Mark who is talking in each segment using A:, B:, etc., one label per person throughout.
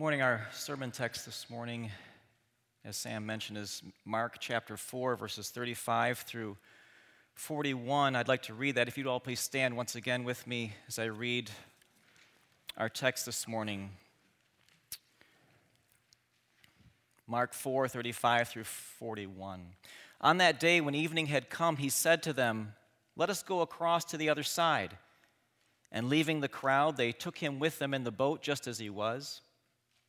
A: morning. Our sermon text this morning, as Sam mentioned, is Mark chapter 4, verses 35 through 41. I'd like to read that. If you'd all please stand once again with me as I read our text this morning. Mark 4, 35 through 41. On that day, when evening had come, he said to them, Let us go across to the other side. And leaving the crowd, they took him with them in the boat just as he was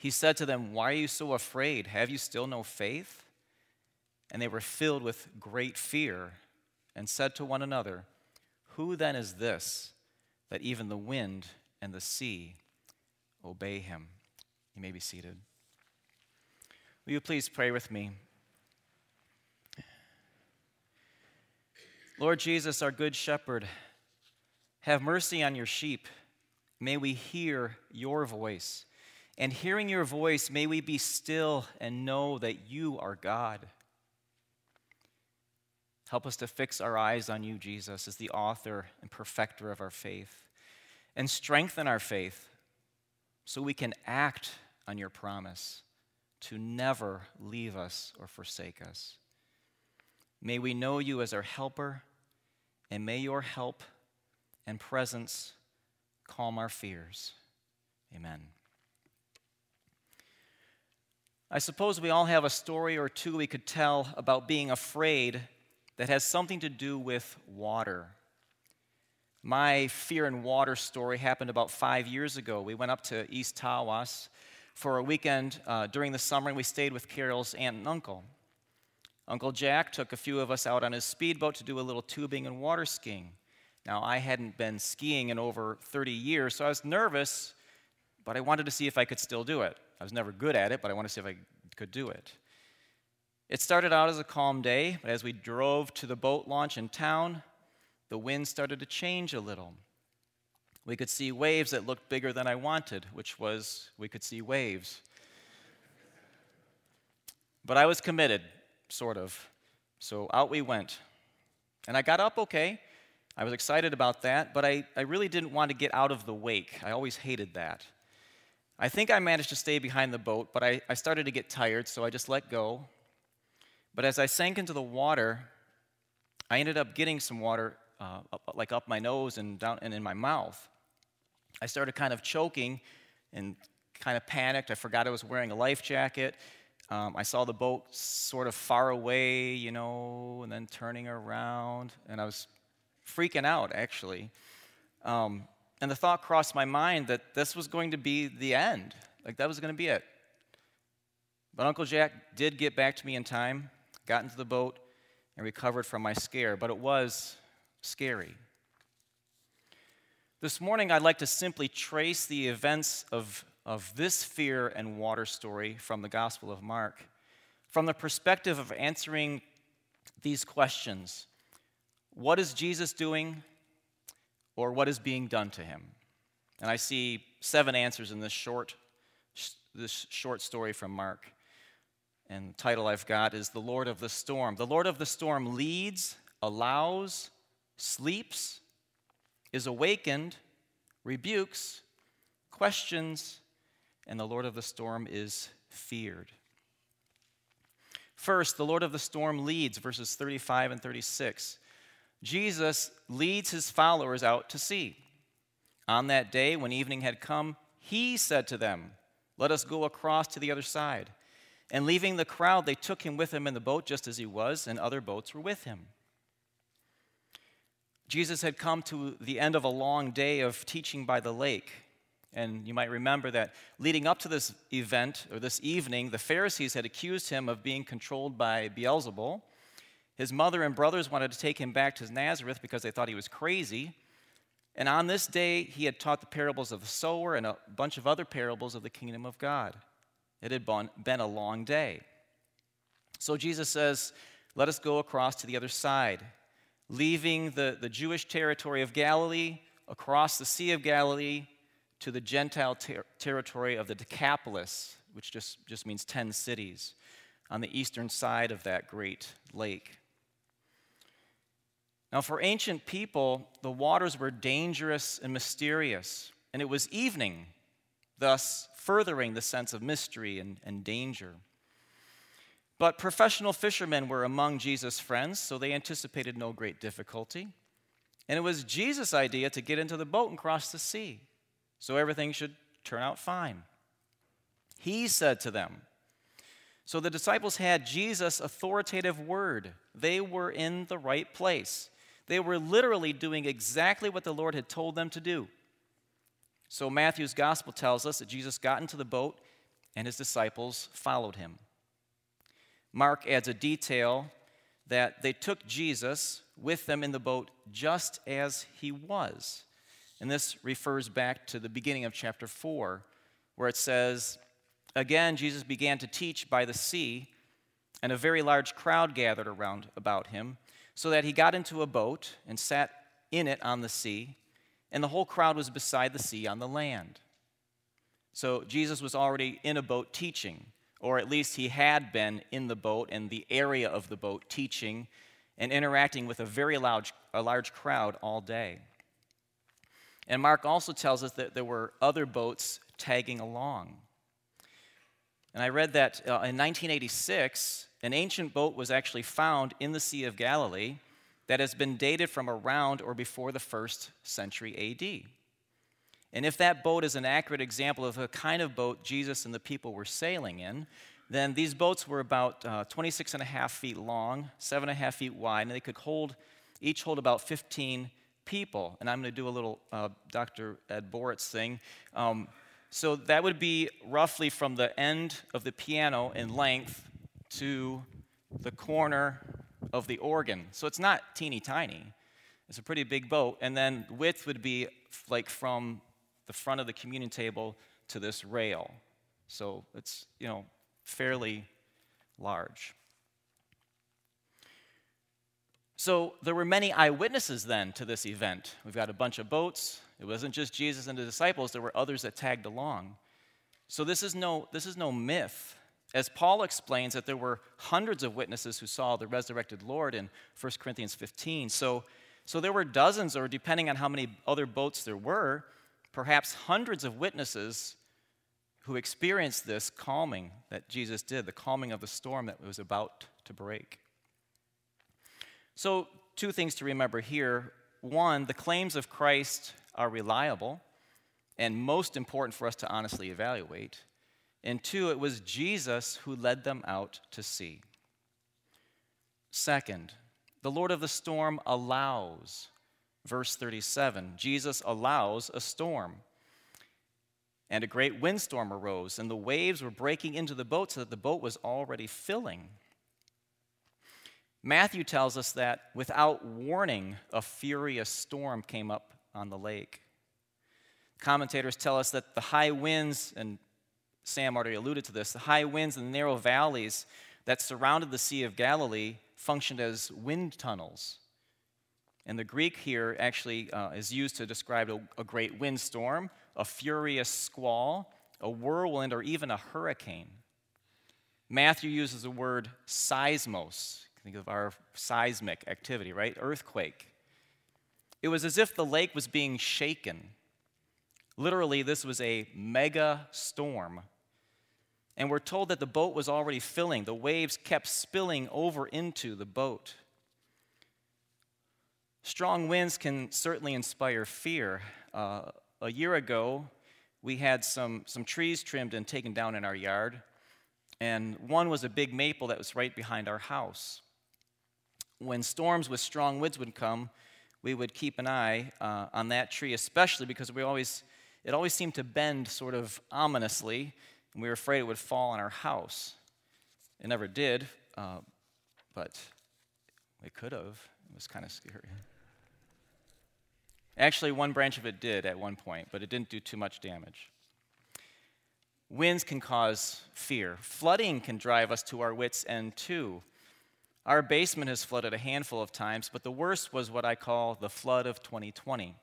A: He said to them, Why are you so afraid? Have you still no faith? And they were filled with great fear and said to one another, Who then is this that even the wind and the sea obey him? You may be seated. Will you please pray with me? Lord Jesus, our good shepherd, have mercy on your sheep. May we hear your voice and hearing your voice, may we be still and know that you are God. Help us to fix our eyes on you, Jesus, as the author and perfecter of our faith, and strengthen our faith so we can act on your promise to never leave us or forsake us. May we know you as our helper, and may your help and presence calm our fears. Amen. I suppose we all have a story or two we could tell about being afraid that has something to do with water. My fear in water story happened about five years ago. We went up to East Tawas for a weekend uh, during the summer, and we stayed with Carol's aunt and uncle. Uncle Jack took a few of us out on his speedboat to do a little tubing and water skiing. Now, I hadn't been skiing in over 30 years, so I was nervous, but I wanted to see if I could still do it. I was never good at it, but I wanted to see if I could do it. It started out as a calm day, but as we drove to the boat launch in town, the wind started to change a little. We could see waves that looked bigger than I wanted, which was we could see waves. But I was committed, sort of. So out we went. And I got up okay. I was excited about that, but I, I really didn't want to get out of the wake. I always hated that. I think I managed to stay behind the boat, but I, I started to get tired, so I just let go. But as I sank into the water, I ended up getting some water uh, up, like up my nose and down and in my mouth. I started kind of choking and kind of panicked. I forgot I was wearing a life jacket. Um, I saw the boat sort of far away, you know, and then turning around, and I was freaking out actually. Um, and the thought crossed my mind that this was going to be the end. Like that was going to be it. But Uncle Jack did get back to me in time, got into the boat, and recovered from my scare. But it was scary. This morning, I'd like to simply trace the events of, of this fear and water story from the Gospel of Mark from the perspective of answering these questions What is Jesus doing? Or what is being done to him? And I see seven answers in this short, this short story from Mark. And the title I've got is The Lord of the Storm. The Lord of the Storm leads, allows, sleeps, is awakened, rebukes, questions, and the Lord of the Storm is feared. First, the Lord of the Storm leads, verses 35 and 36. Jesus leads his followers out to sea. On that day, when evening had come, he said to them, Let us go across to the other side. And leaving the crowd, they took him with them in the boat just as he was, and other boats were with him. Jesus had come to the end of a long day of teaching by the lake. And you might remember that leading up to this event, or this evening, the Pharisees had accused him of being controlled by Beelzebul his mother and brothers wanted to take him back to Nazareth because they thought he was crazy. And on this day, he had taught the parables of the sower and a bunch of other parables of the kingdom of God. It had been a long day. So Jesus says, Let us go across to the other side, leaving the, the Jewish territory of Galilee, across the Sea of Galilee, to the Gentile ter- territory of the Decapolis, which just, just means 10 cities, on the eastern side of that great lake. Now, for ancient people, the waters were dangerous and mysterious, and it was evening, thus furthering the sense of mystery and, and danger. But professional fishermen were among Jesus' friends, so they anticipated no great difficulty. And it was Jesus' idea to get into the boat and cross the sea, so everything should turn out fine. He said to them, So the disciples had Jesus' authoritative word. They were in the right place. They were literally doing exactly what the Lord had told them to do. So Matthew's gospel tells us that Jesus got into the boat and his disciples followed him. Mark adds a detail that they took Jesus with them in the boat just as he was. And this refers back to the beginning of chapter 4, where it says, Again, Jesus began to teach by the sea, and a very large crowd gathered around about him, so that he got into a boat and sat in it on the sea, and the whole crowd was beside the sea on the land. So Jesus was already in a boat teaching or at least he had been in the boat and the area of the boat teaching and interacting with a very large, a large crowd all day. And Mark also tells us that there were other boats tagging along. And I read that uh, in 1986, an ancient boat was actually found in the Sea of Galilee that has been dated from around or before the first century AD. And if that boat is an accurate example of the kind of boat Jesus and the people were sailing in, then these boats were about uh, 26 and a half feet long, seven and a half feet wide, and they could hold, each hold about 15 people. And I'm going to do a little uh, Dr. Ed Boritz thing. Um, so that would be roughly from the end of the piano in length to the corner of the organ. So it's not teeny tiny. It's a pretty big boat. And then width would be like from the front of the communion table to this rail. So it's, you know, fairly large. So there were many eyewitnesses then to this event. We've got a bunch of boats. It wasn't just Jesus and the disciples, there were others that tagged along. So this is no, this is no myth. As Paul explains that there were hundreds of witnesses who saw the resurrected Lord in 1 Corinthians 15. So, so there were dozens, or depending on how many other boats there were, perhaps hundreds of witnesses who experienced this calming that Jesus did, the calming of the storm that was about to break. So, two things to remember here. One, the claims of Christ are reliable and most important for us to honestly evaluate. And two, it was Jesus who led them out to sea. Second, the Lord of the storm allows Verse 37 Jesus allows a storm. And a great windstorm arose, and the waves were breaking into the boat so that the boat was already filling. Matthew tells us that without warning, a furious storm came up on the lake. Commentators tell us that the high winds, and Sam already alluded to this, the high winds and the narrow valleys that surrounded the Sea of Galilee functioned as wind tunnels and the Greek here actually uh, is used to describe a, a great windstorm, a furious squall, a whirlwind, or even a hurricane. Matthew uses the word seismos. Think of our seismic activity, right? Earthquake. It was as if the lake was being shaken. Literally, this was a mega storm. And we're told that the boat was already filling. The waves kept spilling over into the boat. Strong winds can certainly inspire fear. Uh, a year ago, we had some, some trees trimmed and taken down in our yard, and one was a big maple that was right behind our house. When storms with strong winds would come, we would keep an eye uh, on that tree, especially because we always, it always seemed to bend sort of ominously, and we were afraid it would fall on our house. It never did, uh, but it could have. It was kind of scary. Actually, one branch of it did at one point, but it didn't do too much damage. Winds can cause fear. Flooding can drive us to our wits' end, too. Our basement has flooded a handful of times, but the worst was what I call the flood of 2020.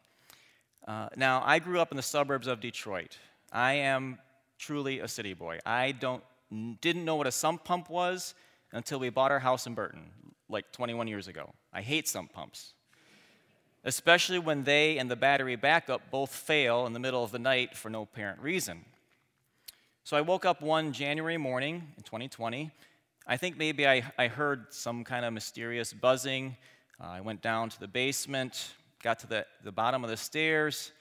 A: Uh, now, I grew up in the suburbs of Detroit. I am truly a city boy. I don't, didn't know what a sump pump was until we bought our house in Burton, like 21 years ago. I hate sump pumps, especially when they and the battery backup both fail in the middle of the night for no apparent reason. So I woke up one January morning in 2020. I think maybe I, I heard some kind of mysterious buzzing. Uh, I went down to the basement, got to the, the bottom of the stairs,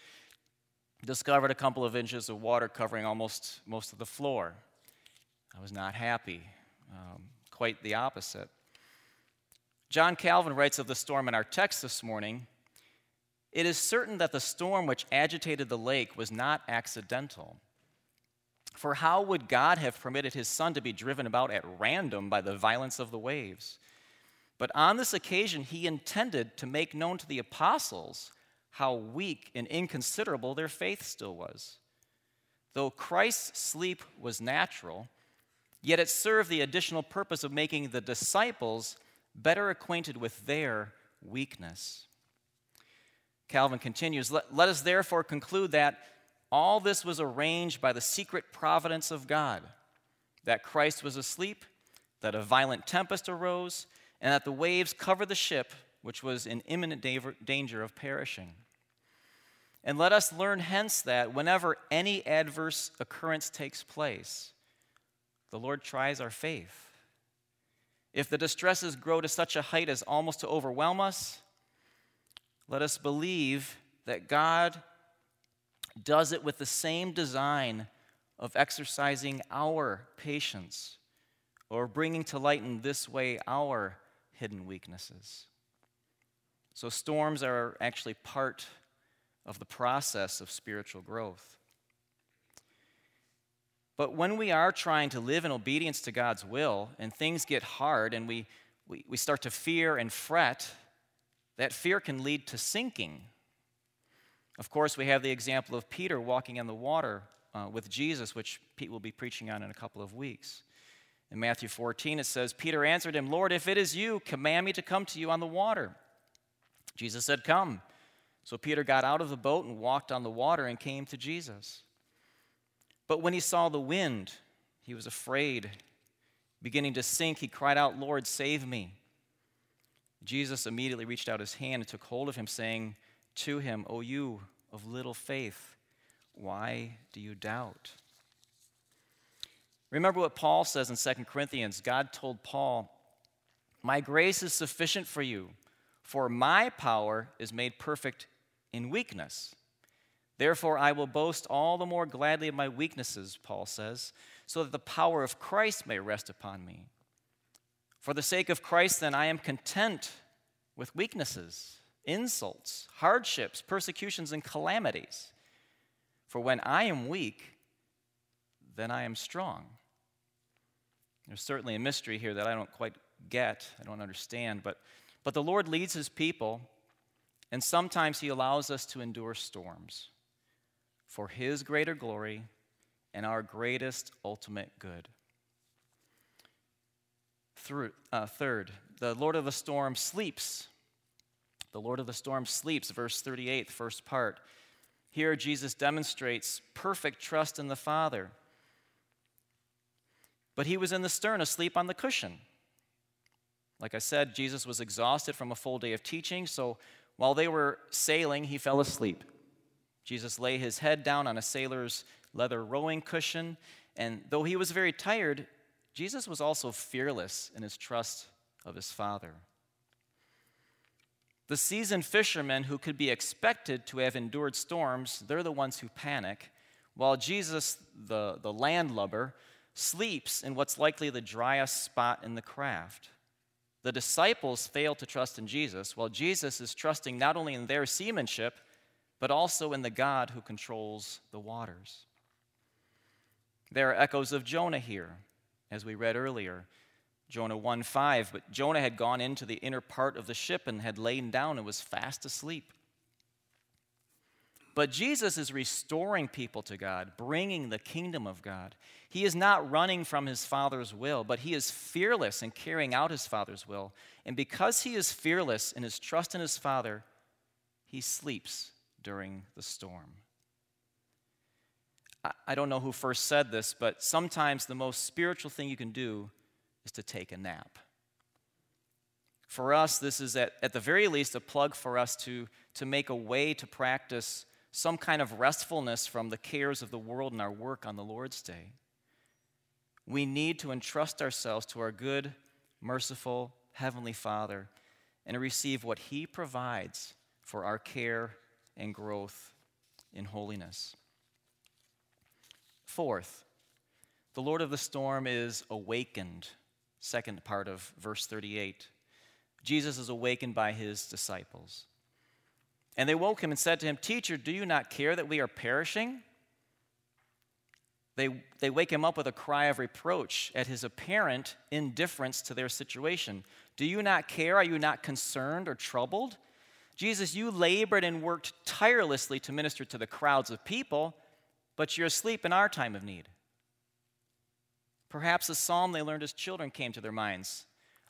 A: discovered a couple of inches of water covering almost most of the floor. I was not happy, um, quite the opposite. John Calvin writes of the storm in our text this morning It is certain that the storm which agitated the lake was not accidental. For how would God have permitted his son to be driven about at random by the violence of the waves? But on this occasion, he intended to make known to the apostles how weak and inconsiderable their faith still was. Though Christ's sleep was natural, yet it served the additional purpose of making the disciples better acquainted with their weakness. Calvin continues Let, let us therefore conclude that all this was arranged by the secret providence of God that Christ was asleep, that a violent tempest arose, and that the waves covered the ship, which was in imminent danger of perishing. And let us learn hence that whenever any adverse occurrence takes place, the Lord tries our faith. If the distresses grow to such a height as almost to overwhelm us, let us believe that God does it with the same design of exercising our patience or bringing to light in this way our hidden weaknesses. So, storms are actually part of the process of spiritual growth. But when we are trying to live in obedience to God's will and things get hard and we, we, we start to fear and fret, that fear can lead to sinking of course, we have the example of Peter walking in the water uh, with Jesus, which Pete will be preaching on in a couple of weeks. In Matthew 14, it says, Peter answered him, Lord, if it is you, command me to come to you on the water. Jesus said, Come. So Peter got out of the boat and walked on the water and came to Jesus. But when he saw the wind, he was afraid. Beginning to sink, he cried out, Lord, save me. Jesus immediately reached out his hand and took hold of him, saying, to him, O you of little faith, why do you doubt? Remember what Paul says in 2 Corinthians. God told Paul, My grace is sufficient for you, for my power is made perfect in weakness. Therefore, I will boast all the more gladly of my weaknesses, Paul says, so that the power of Christ may rest upon me. For the sake of Christ, then, I am content with weaknesses insults, hardships, persecutions, and calamities. For when I am weak, then I am strong. There's certainly a mystery here that I don't quite get, I don't understand, but, but the Lord leads his people, and sometimes he allows us to endure storms for his greater glory and our greatest ultimate good. Through, uh, third, the Lord of the storm sleeps the Lord of the storm sleeps, verse 38, first part. Here, Jesus demonstrates perfect trust in the Father. But he was in the stern, asleep on the cushion. Like I said, Jesus was exhausted from a full day of teaching, so while they were sailing, he fell asleep. Jesus lay his head down on a sailor's leather rowing cushion, and though he was very tired, Jesus was also fearless in his trust of his Father. The seasoned fishermen who could be expected to have endured storms, they're the ones who panic, while Jesus, the, the landlubber, sleeps in what's likely the driest spot in the craft. The disciples fail to trust in Jesus, while Jesus is trusting not only in their seamanship, but also in the God who controls the waters. There are echoes of Jonah here, as we read earlier. Jonah 1 5. But Jonah had gone into the inner part of the ship and had lain down and was fast asleep. But Jesus is restoring people to God, bringing the kingdom of God. He is not running from his Father's will, but he is fearless in carrying out his Father's will. And because he is fearless in his trust in his Father, he sleeps during the storm. I don't know who first said this, but sometimes the most spiritual thing you can do is to take a nap. For us, this is at, at the very least a plug for us to, to make a way to practice some kind of restfulness from the cares of the world and our work on the Lord's day. We need to entrust ourselves to our good, merciful Heavenly Father and receive what He provides for our care and growth in holiness. Fourth, the Lord of the storm is awakened. Second part of verse 38. Jesus is awakened by his disciples. And they woke him and said to him, Teacher, do you not care that we are perishing? They, they wake him up with a cry of reproach at his apparent indifference to their situation. Do you not care? Are you not concerned or troubled? Jesus, you labored and worked tirelessly to minister to the crowds of people, but you're asleep in our time of need. Perhaps a psalm they learned as children came to their minds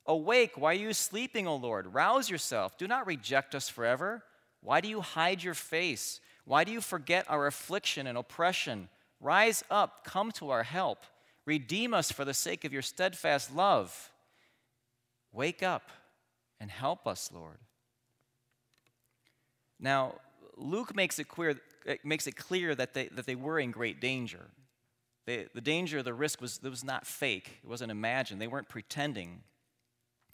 A: Awake, why are you sleeping, O Lord? Rouse yourself. Do not reject us forever. Why do you hide your face? Why do you forget our affliction and oppression? Rise up, come to our help. Redeem us for the sake of your steadfast love. Wake up and help us, Lord. Now, Luke makes it clear, makes it clear that, they, that they were in great danger. They, the danger, the risk was, it was not fake, it wasn't imagined. They weren't pretending.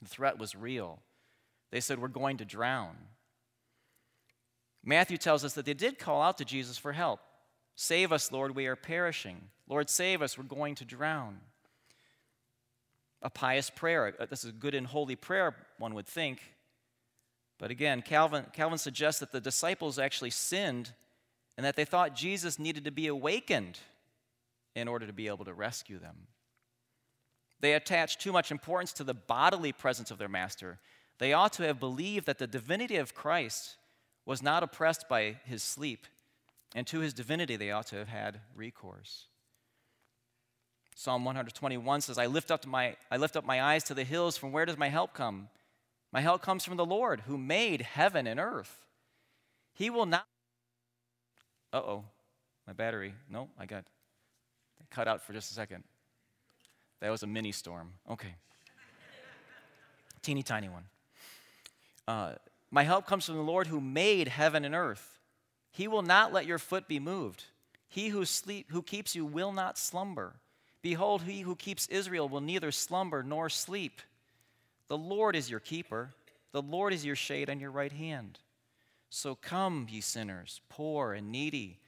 A: The threat was real. They said, We're going to drown. Matthew tells us that they did call out to Jesus for help. Save us, Lord, we are perishing. Lord, save us, we're going to drown. A pious prayer. Uh, this is a good and holy prayer, one would think. But again, Calvin, Calvin suggests that the disciples actually sinned and that they thought Jesus needed to be awakened in order to be able to rescue them. They attached too much importance to the bodily presence of their master. They ought to have believed that the divinity of Christ was not oppressed by his sleep, and to his divinity they ought to have had recourse. Psalm 121 says, I lift, up my, I lift up my eyes to the hills. From where does my help come? My help comes from the Lord who made heaven and earth. He will not. Uh oh, my battery. No, I got cut out for just a second. That was a mini storm. Okay. Teeny tiny one. Uh, my help comes from the Lord who made heaven and earth. He will not let your foot be moved. He who, sleep, who keeps you will not slumber. Behold, he who keeps Israel will neither slumber nor sleep. The Lord is your keeper, the Lord is your shade on your right hand. So come, ye sinners, poor and needy,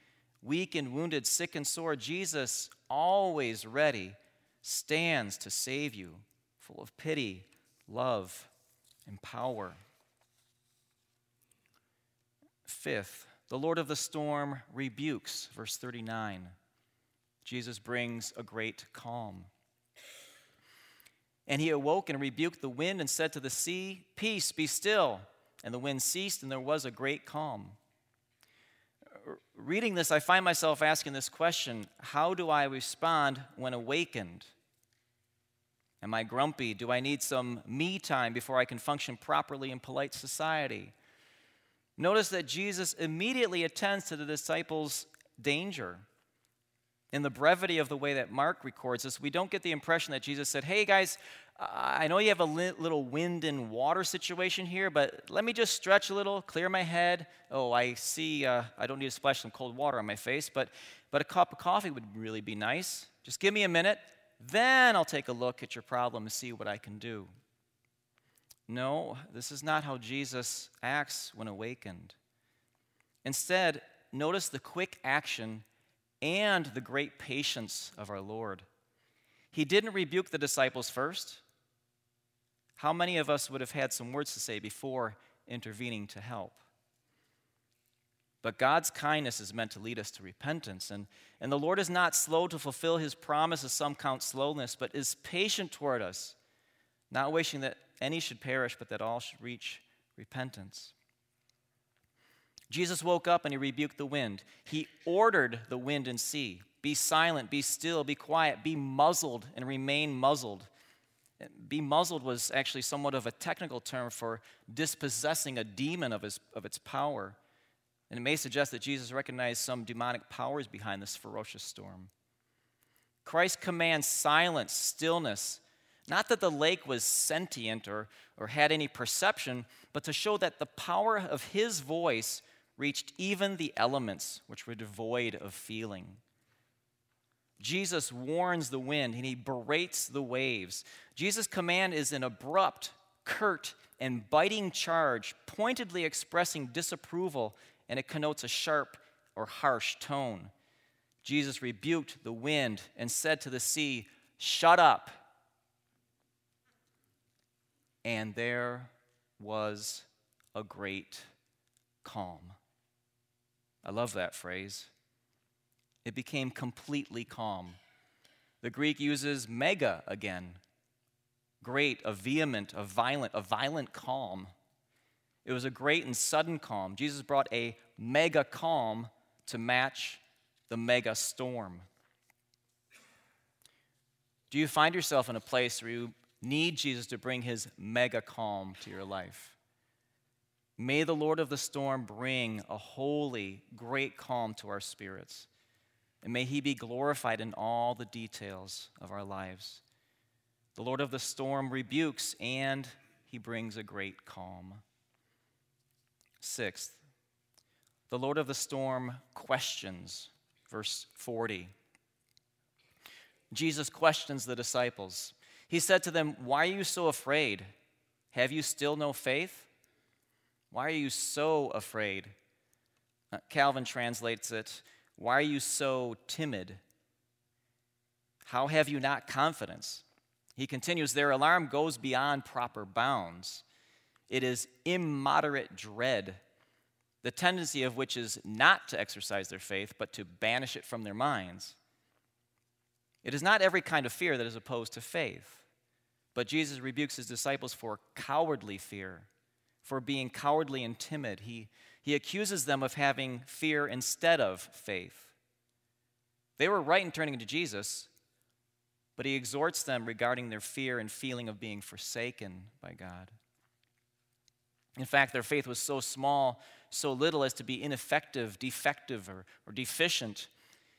A: weak and wounded, sick and sore. Jesus, always ready, stands to save you, full of pity, love, and power. Fifth, the Lord of the storm rebukes, verse 39. Jesus brings a great calm. And he awoke and rebuked the wind and said to the sea, Peace, be still. And the wind ceased, and there was a great calm. Reading this, I find myself asking this question How do I respond when awakened? Am I grumpy? Do I need some me time before I can function properly in polite society? Notice that Jesus immediately attends to the disciples' danger. In the brevity of the way that Mark records this, we don't get the impression that Jesus said, Hey guys, I know you have a little wind and water situation here, but let me just stretch a little, clear my head. Oh, I see, uh, I don't need to splash some cold water on my face, but, but a cup of coffee would really be nice. Just give me a minute, then I'll take a look at your problem and see what I can do. No, this is not how Jesus acts when awakened. Instead, notice the quick action and the great patience of our Lord. He didn't rebuke the disciples first. How many of us would have had some words to say before intervening to help? But God's kindness is meant to lead us to repentance. And, and the Lord is not slow to fulfill his promise, as some count slowness, but is patient toward us, not wishing that any should perish, but that all should reach repentance. Jesus woke up and he rebuked the wind. He ordered the wind and sea be silent, be still, be quiet, be muzzled, and remain muzzled. Be muzzled was actually somewhat of a technical term for dispossessing a demon of, his, of its power. And it may suggest that Jesus recognized some demonic powers behind this ferocious storm. Christ commands silence, stillness, not that the lake was sentient or, or had any perception, but to show that the power of his voice reached even the elements which were devoid of feeling. Jesus warns the wind and he berates the waves. Jesus' command is an abrupt, curt, and biting charge, pointedly expressing disapproval, and it connotes a sharp or harsh tone. Jesus rebuked the wind and said to the sea, Shut up. And there was a great calm. I love that phrase. It became completely calm. The Greek uses mega again great, a vehement, a violent, a violent calm. It was a great and sudden calm. Jesus brought a mega calm to match the mega storm. Do you find yourself in a place where you need Jesus to bring his mega calm to your life? May the Lord of the storm bring a holy, great calm to our spirits. And may he be glorified in all the details of our lives. The Lord of the storm rebukes and he brings a great calm. Sixth, the Lord of the storm questions. Verse 40. Jesus questions the disciples. He said to them, Why are you so afraid? Have you still no faith? Why are you so afraid? Uh, Calvin translates it, Why are you so timid? How have you not confidence? He continues, Their alarm goes beyond proper bounds. It is immoderate dread, the tendency of which is not to exercise their faith, but to banish it from their minds. It is not every kind of fear that is opposed to faith, but Jesus rebukes his disciples for cowardly fear for being cowardly and timid. He, he accuses them of having fear instead of faith. They were right in turning to Jesus, but he exhorts them regarding their fear and feeling of being forsaken by God. In fact, their faith was so small, so little as to be ineffective, defective, or, or deficient.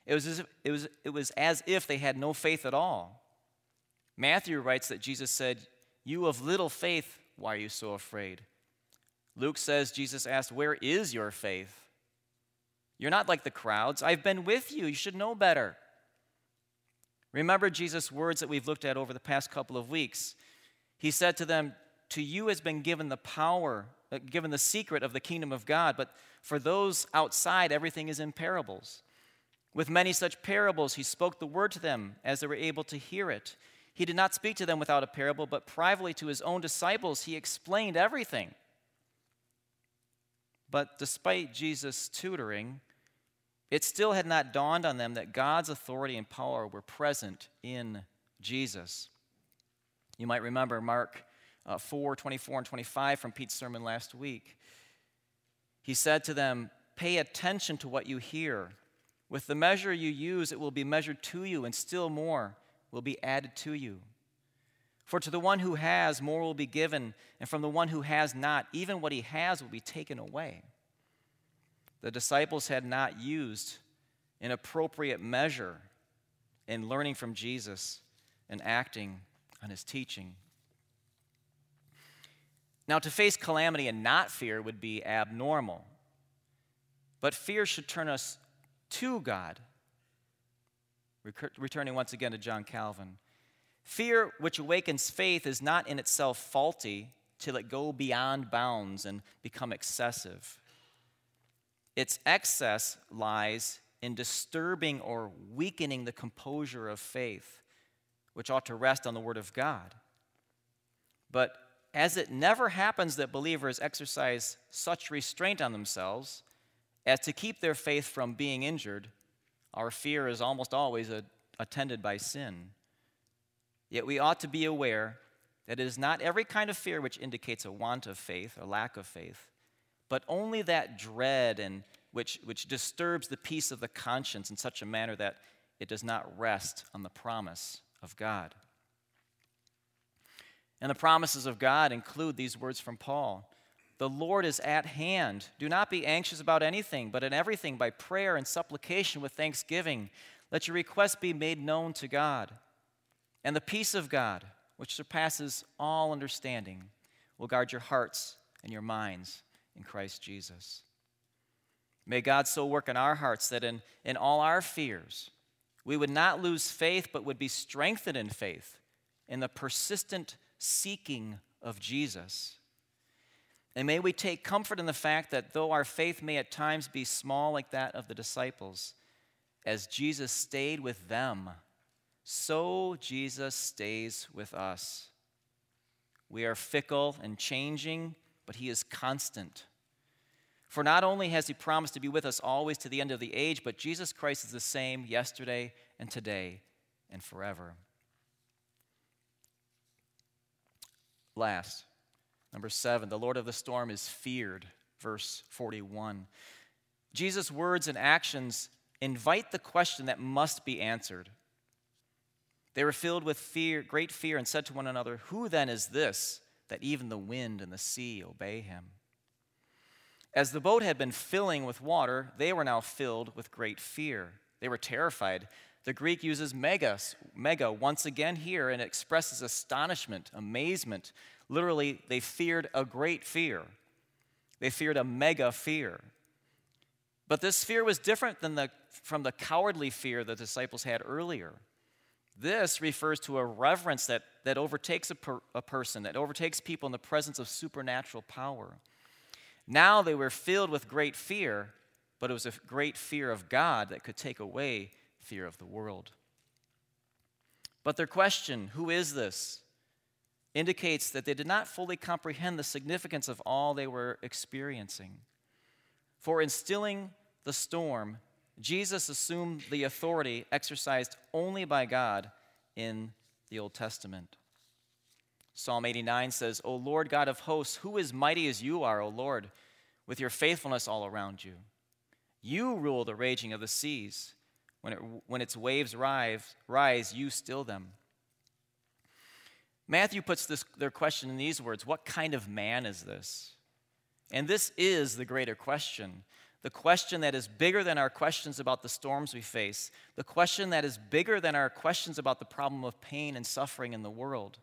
A: It was, as if, it, was, it was as if they had no faith at all. Matthew writes that Jesus said, You of little faith, why are you so afraid? Luke says Jesus asked, Where is your faith? You're not like the crowds. I've been with you. You should know better. Remember Jesus' words that we've looked at over the past couple of weeks. He said to them, To you has been given the power, uh, given the secret of the kingdom of God, but for those outside, everything is in parables. With many such parables, he spoke the word to them as they were able to hear it. He did not speak to them without a parable, but privately to his own disciples, he explained everything. But despite Jesus' tutoring, it still had not dawned on them that God's authority and power were present in Jesus. You might remember Mark uh, 4 24 and 25 from Pete's sermon last week. He said to them, Pay attention to what you hear. With the measure you use, it will be measured to you, and still more will be added to you. For to the one who has, more will be given, and from the one who has not, even what he has will be taken away. The disciples had not used an appropriate measure in learning from Jesus and acting on his teaching. Now, to face calamity and not fear would be abnormal. But fear should turn us to God. Returning once again to John Calvin. Fear which awakens faith is not in itself faulty till it go beyond bounds and become excessive. Its excess lies in disturbing or weakening the composure of faith, which ought to rest on the Word of God. But as it never happens that believers exercise such restraint on themselves as to keep their faith from being injured, our fear is almost always a, attended by sin. Yet we ought to be aware that it is not every kind of fear which indicates a want of faith or lack of faith, but only that dread and which, which disturbs the peace of the conscience in such a manner that it does not rest on the promise of God. And the promises of God include these words from Paul The Lord is at hand. Do not be anxious about anything, but in everything, by prayer and supplication with thanksgiving, let your requests be made known to God. And the peace of God, which surpasses all understanding, will guard your hearts and your minds in Christ Jesus. May God so work in our hearts that in, in all our fears, we would not lose faith, but would be strengthened in faith in the persistent seeking of Jesus. And may we take comfort in the fact that though our faith may at times be small, like that of the disciples, as Jesus stayed with them, so Jesus stays with us. We are fickle and changing, but He is constant. For not only has He promised to be with us always to the end of the age, but Jesus Christ is the same yesterday and today and forever. Last, number seven, the Lord of the storm is feared, verse 41. Jesus' words and actions invite the question that must be answered. They were filled with fear, great fear, and said to one another, Who then is this that even the wind and the sea obey him? As the boat had been filling with water, they were now filled with great fear. They were terrified. The Greek uses megas, mega once again here and expresses astonishment, amazement. Literally, they feared a great fear. They feared a mega fear. But this fear was different than the, from the cowardly fear the disciples had earlier. This refers to a reverence that, that overtakes a, per, a person, that overtakes people in the presence of supernatural power. Now they were filled with great fear, but it was a great fear of God that could take away fear of the world. But their question, who is this, indicates that they did not fully comprehend the significance of all they were experiencing. For in stilling the storm, Jesus assumed the authority exercised only by God in the Old Testament. Psalm 89 says, O Lord God of hosts, who is mighty as you are, O Lord, with your faithfulness all around you? You rule the raging of the seas. When, it, when its waves rise, rise, you still them. Matthew puts this, their question in these words What kind of man is this? And this is the greater question. The question that is bigger than our questions about the storms we face. The question that is bigger than our questions about the problem of pain and suffering in the world.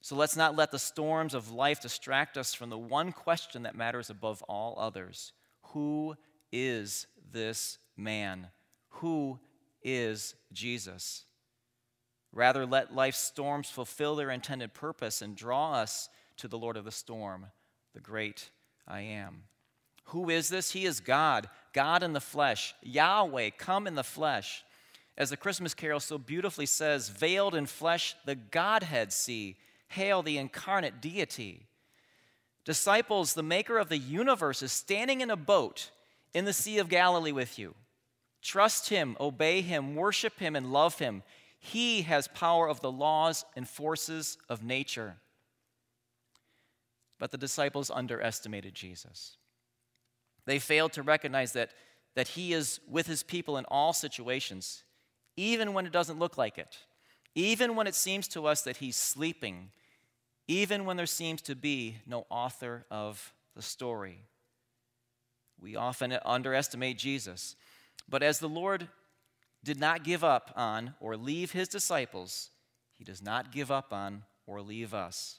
A: So let's not let the storms of life distract us from the one question that matters above all others Who is this man? who is Jesus. Rather, let life's storms fulfill their intended purpose and draw us to the Lord of the storm, the great I am. Who is this? He is God, God in the flesh, Yahweh, come in the flesh. As the Christmas carol so beautifully says, veiled in flesh, the Godhead see. Hail the incarnate deity. Disciples, the maker of the universe, is standing in a boat in the Sea of Galilee with you. Trust him, obey him, worship him, and love him. He has power of the laws and forces of nature. But the disciples underestimated Jesus. They failed to recognize that, that he is with his people in all situations, even when it doesn't look like it, even when it seems to us that he's sleeping, even when there seems to be no author of the story. We often underestimate Jesus. But as the Lord did not give up on or leave his disciples, he does not give up on or leave us.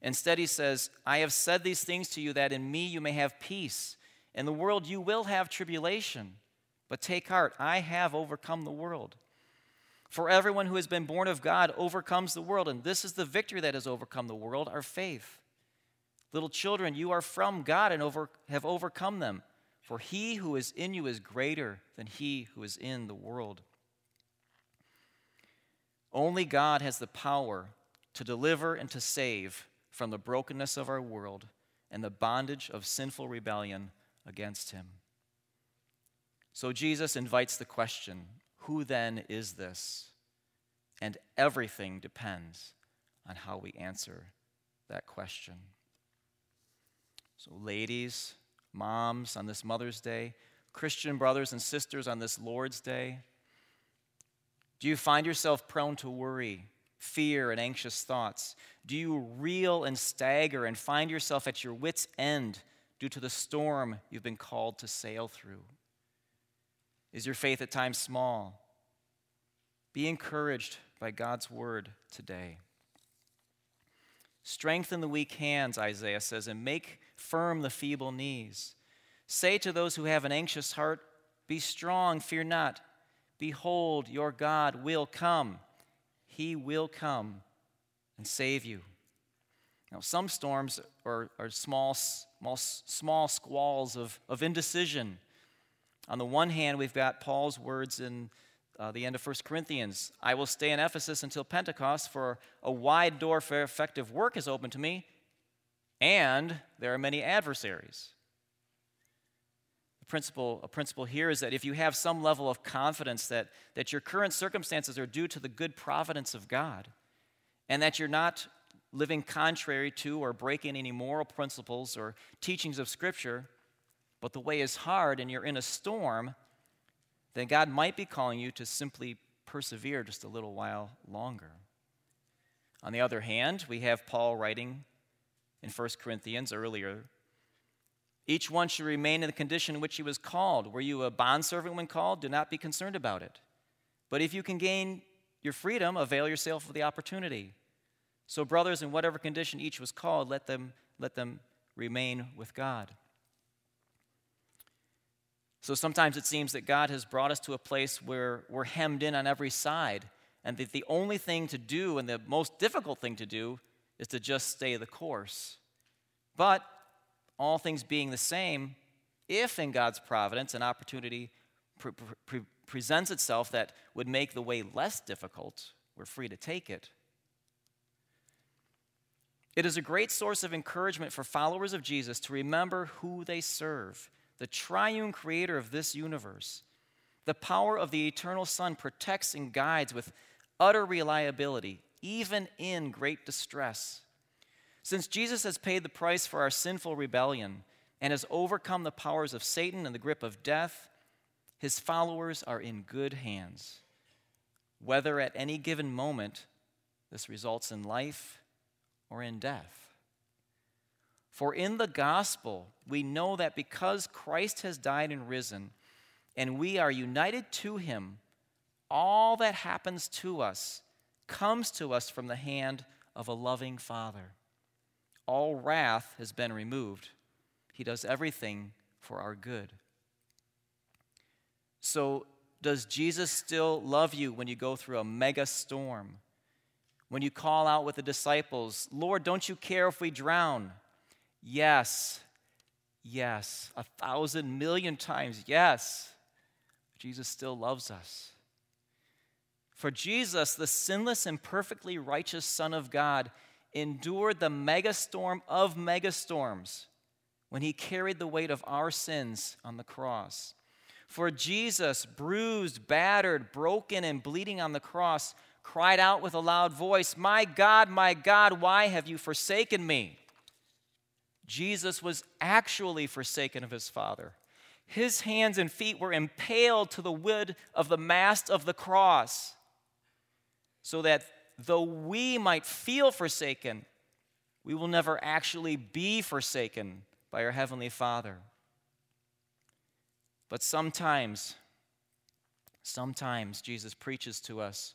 A: Instead, he says, I have said these things to you that in me you may have peace. In the world you will have tribulation, but take heart, I have overcome the world. For everyone who has been born of God overcomes the world, and this is the victory that has overcome the world, our faith. Little children, you are from God and over, have overcome them for he who is in you is greater than he who is in the world. Only God has the power to deliver and to save from the brokenness of our world and the bondage of sinful rebellion against him. So Jesus invites the question who then is this? And everything depends on how we answer that question. So, ladies, moms on this Mother's Day, Christian brothers and sisters on this Lord's Day, do you find yourself prone to worry, fear, and anxious thoughts? Do you reel and stagger and find yourself at your wits' end due to the storm you've been called to sail through? Is your faith at times small? Be encouraged by God's word today. Strengthen the weak hands, Isaiah says, and make firm the feeble knees. Say to those who have an anxious heart, Be strong, fear not. Behold, your God will come. He will come and save you. Now, some storms are, are small, small, small squalls of, of indecision. On the one hand, we've got Paul's words in uh, the end of 1 Corinthians I will stay in Ephesus until Pentecost, for a wide door for effective work is open to me, and there are many adversaries The principle, a principle here is that if you have some level of confidence that, that your current circumstances are due to the good providence of God, and that you're not living contrary to or breaking any moral principles or teachings of Scripture, but the way is hard and you're in a storm, then God might be calling you to simply persevere just a little while longer. On the other hand, we have Paul writing in 1 Corinthians earlier each one should remain in the condition in which he was called. Were you a bondservant when called? Do not be concerned about it. But if you can gain your freedom, avail yourself of the opportunity. So, brothers, in whatever condition each was called, let them, let them remain with God. So sometimes it seems that God has brought us to a place where we're hemmed in on every side, and that the only thing to do and the most difficult thing to do is to just stay the course. But all things being the same, if in God's providence an opportunity pre- pre- presents itself that would make the way less difficult, we're free to take it. It is a great source of encouragement for followers of Jesus to remember who they serve the triune creator of this universe. The power of the eternal Son protects and guides with utter reliability, even in great distress. Since Jesus has paid the price for our sinful rebellion and has overcome the powers of Satan and the grip of death, his followers are in good hands. Whether at any given moment this results in life or in death. For in the gospel, we know that because Christ has died and risen, and we are united to him, all that happens to us comes to us from the hand of a loving Father all wrath has been removed. He does everything for our good. So, does Jesus still love you when you go through a mega storm? When you call out with the disciples, Lord, don't you care if we drown? Yes, yes, a thousand million times, yes. Jesus still loves us. For Jesus, the sinless and perfectly righteous Son of God, endured the megastorm of megastorms when he carried the weight of our sins on the cross. For Jesus, bruised, battered, broken, and bleeding on the cross, cried out with a loud voice, My God, my God, why have you forsaken me? Jesus was actually forsaken of his Father. His hands and feet were impaled to the wood of the mast of the cross, so that though we might feel forsaken, we will never actually be forsaken by our Heavenly Father. But sometimes, sometimes Jesus preaches to us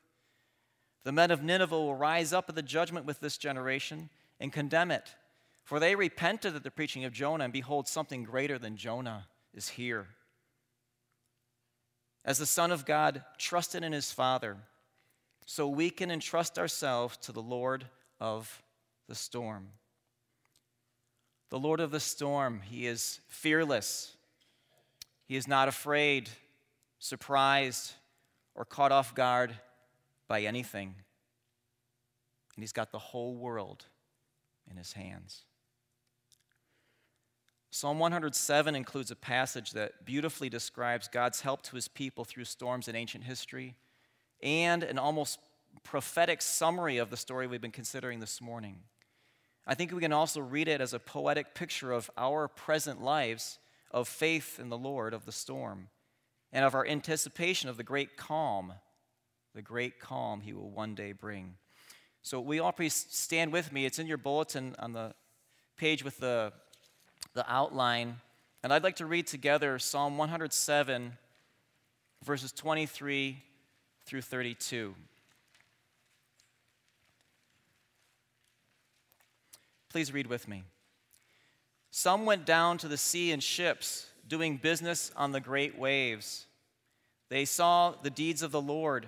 A: The men of Nineveh will rise up at the judgment with this generation and condemn it. For they repented at the preaching of Jonah, and behold, something greater than Jonah is here. As the Son of God trusted in his Father, so we can entrust ourselves to the Lord of the storm. The Lord of the storm, he is fearless. He is not afraid, surprised, or caught off guard by anything. And he's got the whole world in his hands. Psalm 107 includes a passage that beautifully describes God's help to his people through storms in ancient history and an almost prophetic summary of the story we've been considering this morning. I think we can also read it as a poetic picture of our present lives of faith in the Lord of the storm and of our anticipation of the great calm, the great calm he will one day bring. So, we all please stand with me. It's in your bulletin on the page with the the outline. And I'd like to read together Psalm 107, verses 23 through 32. Please read with me. Some went down to the sea in ships, doing business on the great waves. They saw the deeds of the Lord,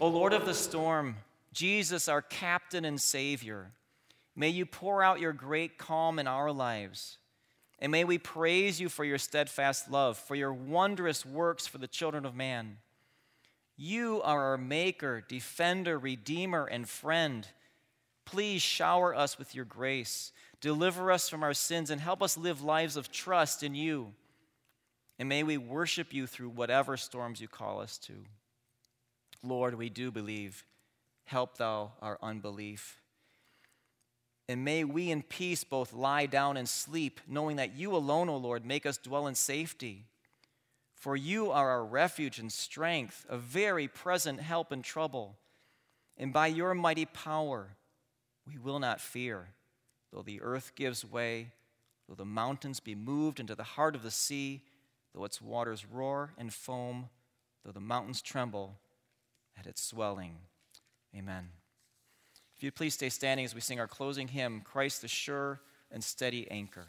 A: O Lord of the storm, Jesus, our captain and Savior, May you pour out your great calm in our lives. And may we praise you for your steadfast love, for your wondrous works for the children of man. You are our maker, defender, redeemer, and friend. Please shower us with your grace. Deliver us from our sins and help us live lives of trust in you. And may we worship you through whatever storms you call us to. Lord, we do believe. Help thou our unbelief. And may we in peace both lie down and sleep, knowing that you alone, O Lord, make us dwell in safety. For you are our refuge and strength, a very present help in trouble. And by your mighty power, we will not fear, though the earth gives way, though the mountains be moved into the heart of the sea, though its waters roar and foam, though the mountains tremble at its swelling. Amen. If you'd please stay standing as we sing our closing hymn, Christ the Sure and Steady Anchor.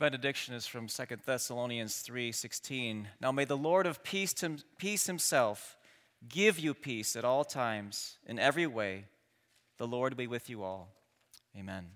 A: Benediction is from 2 Thessalonians 3:16. Now may the Lord of peace, peace himself give you peace at all times in every way. The Lord be with you all. Amen.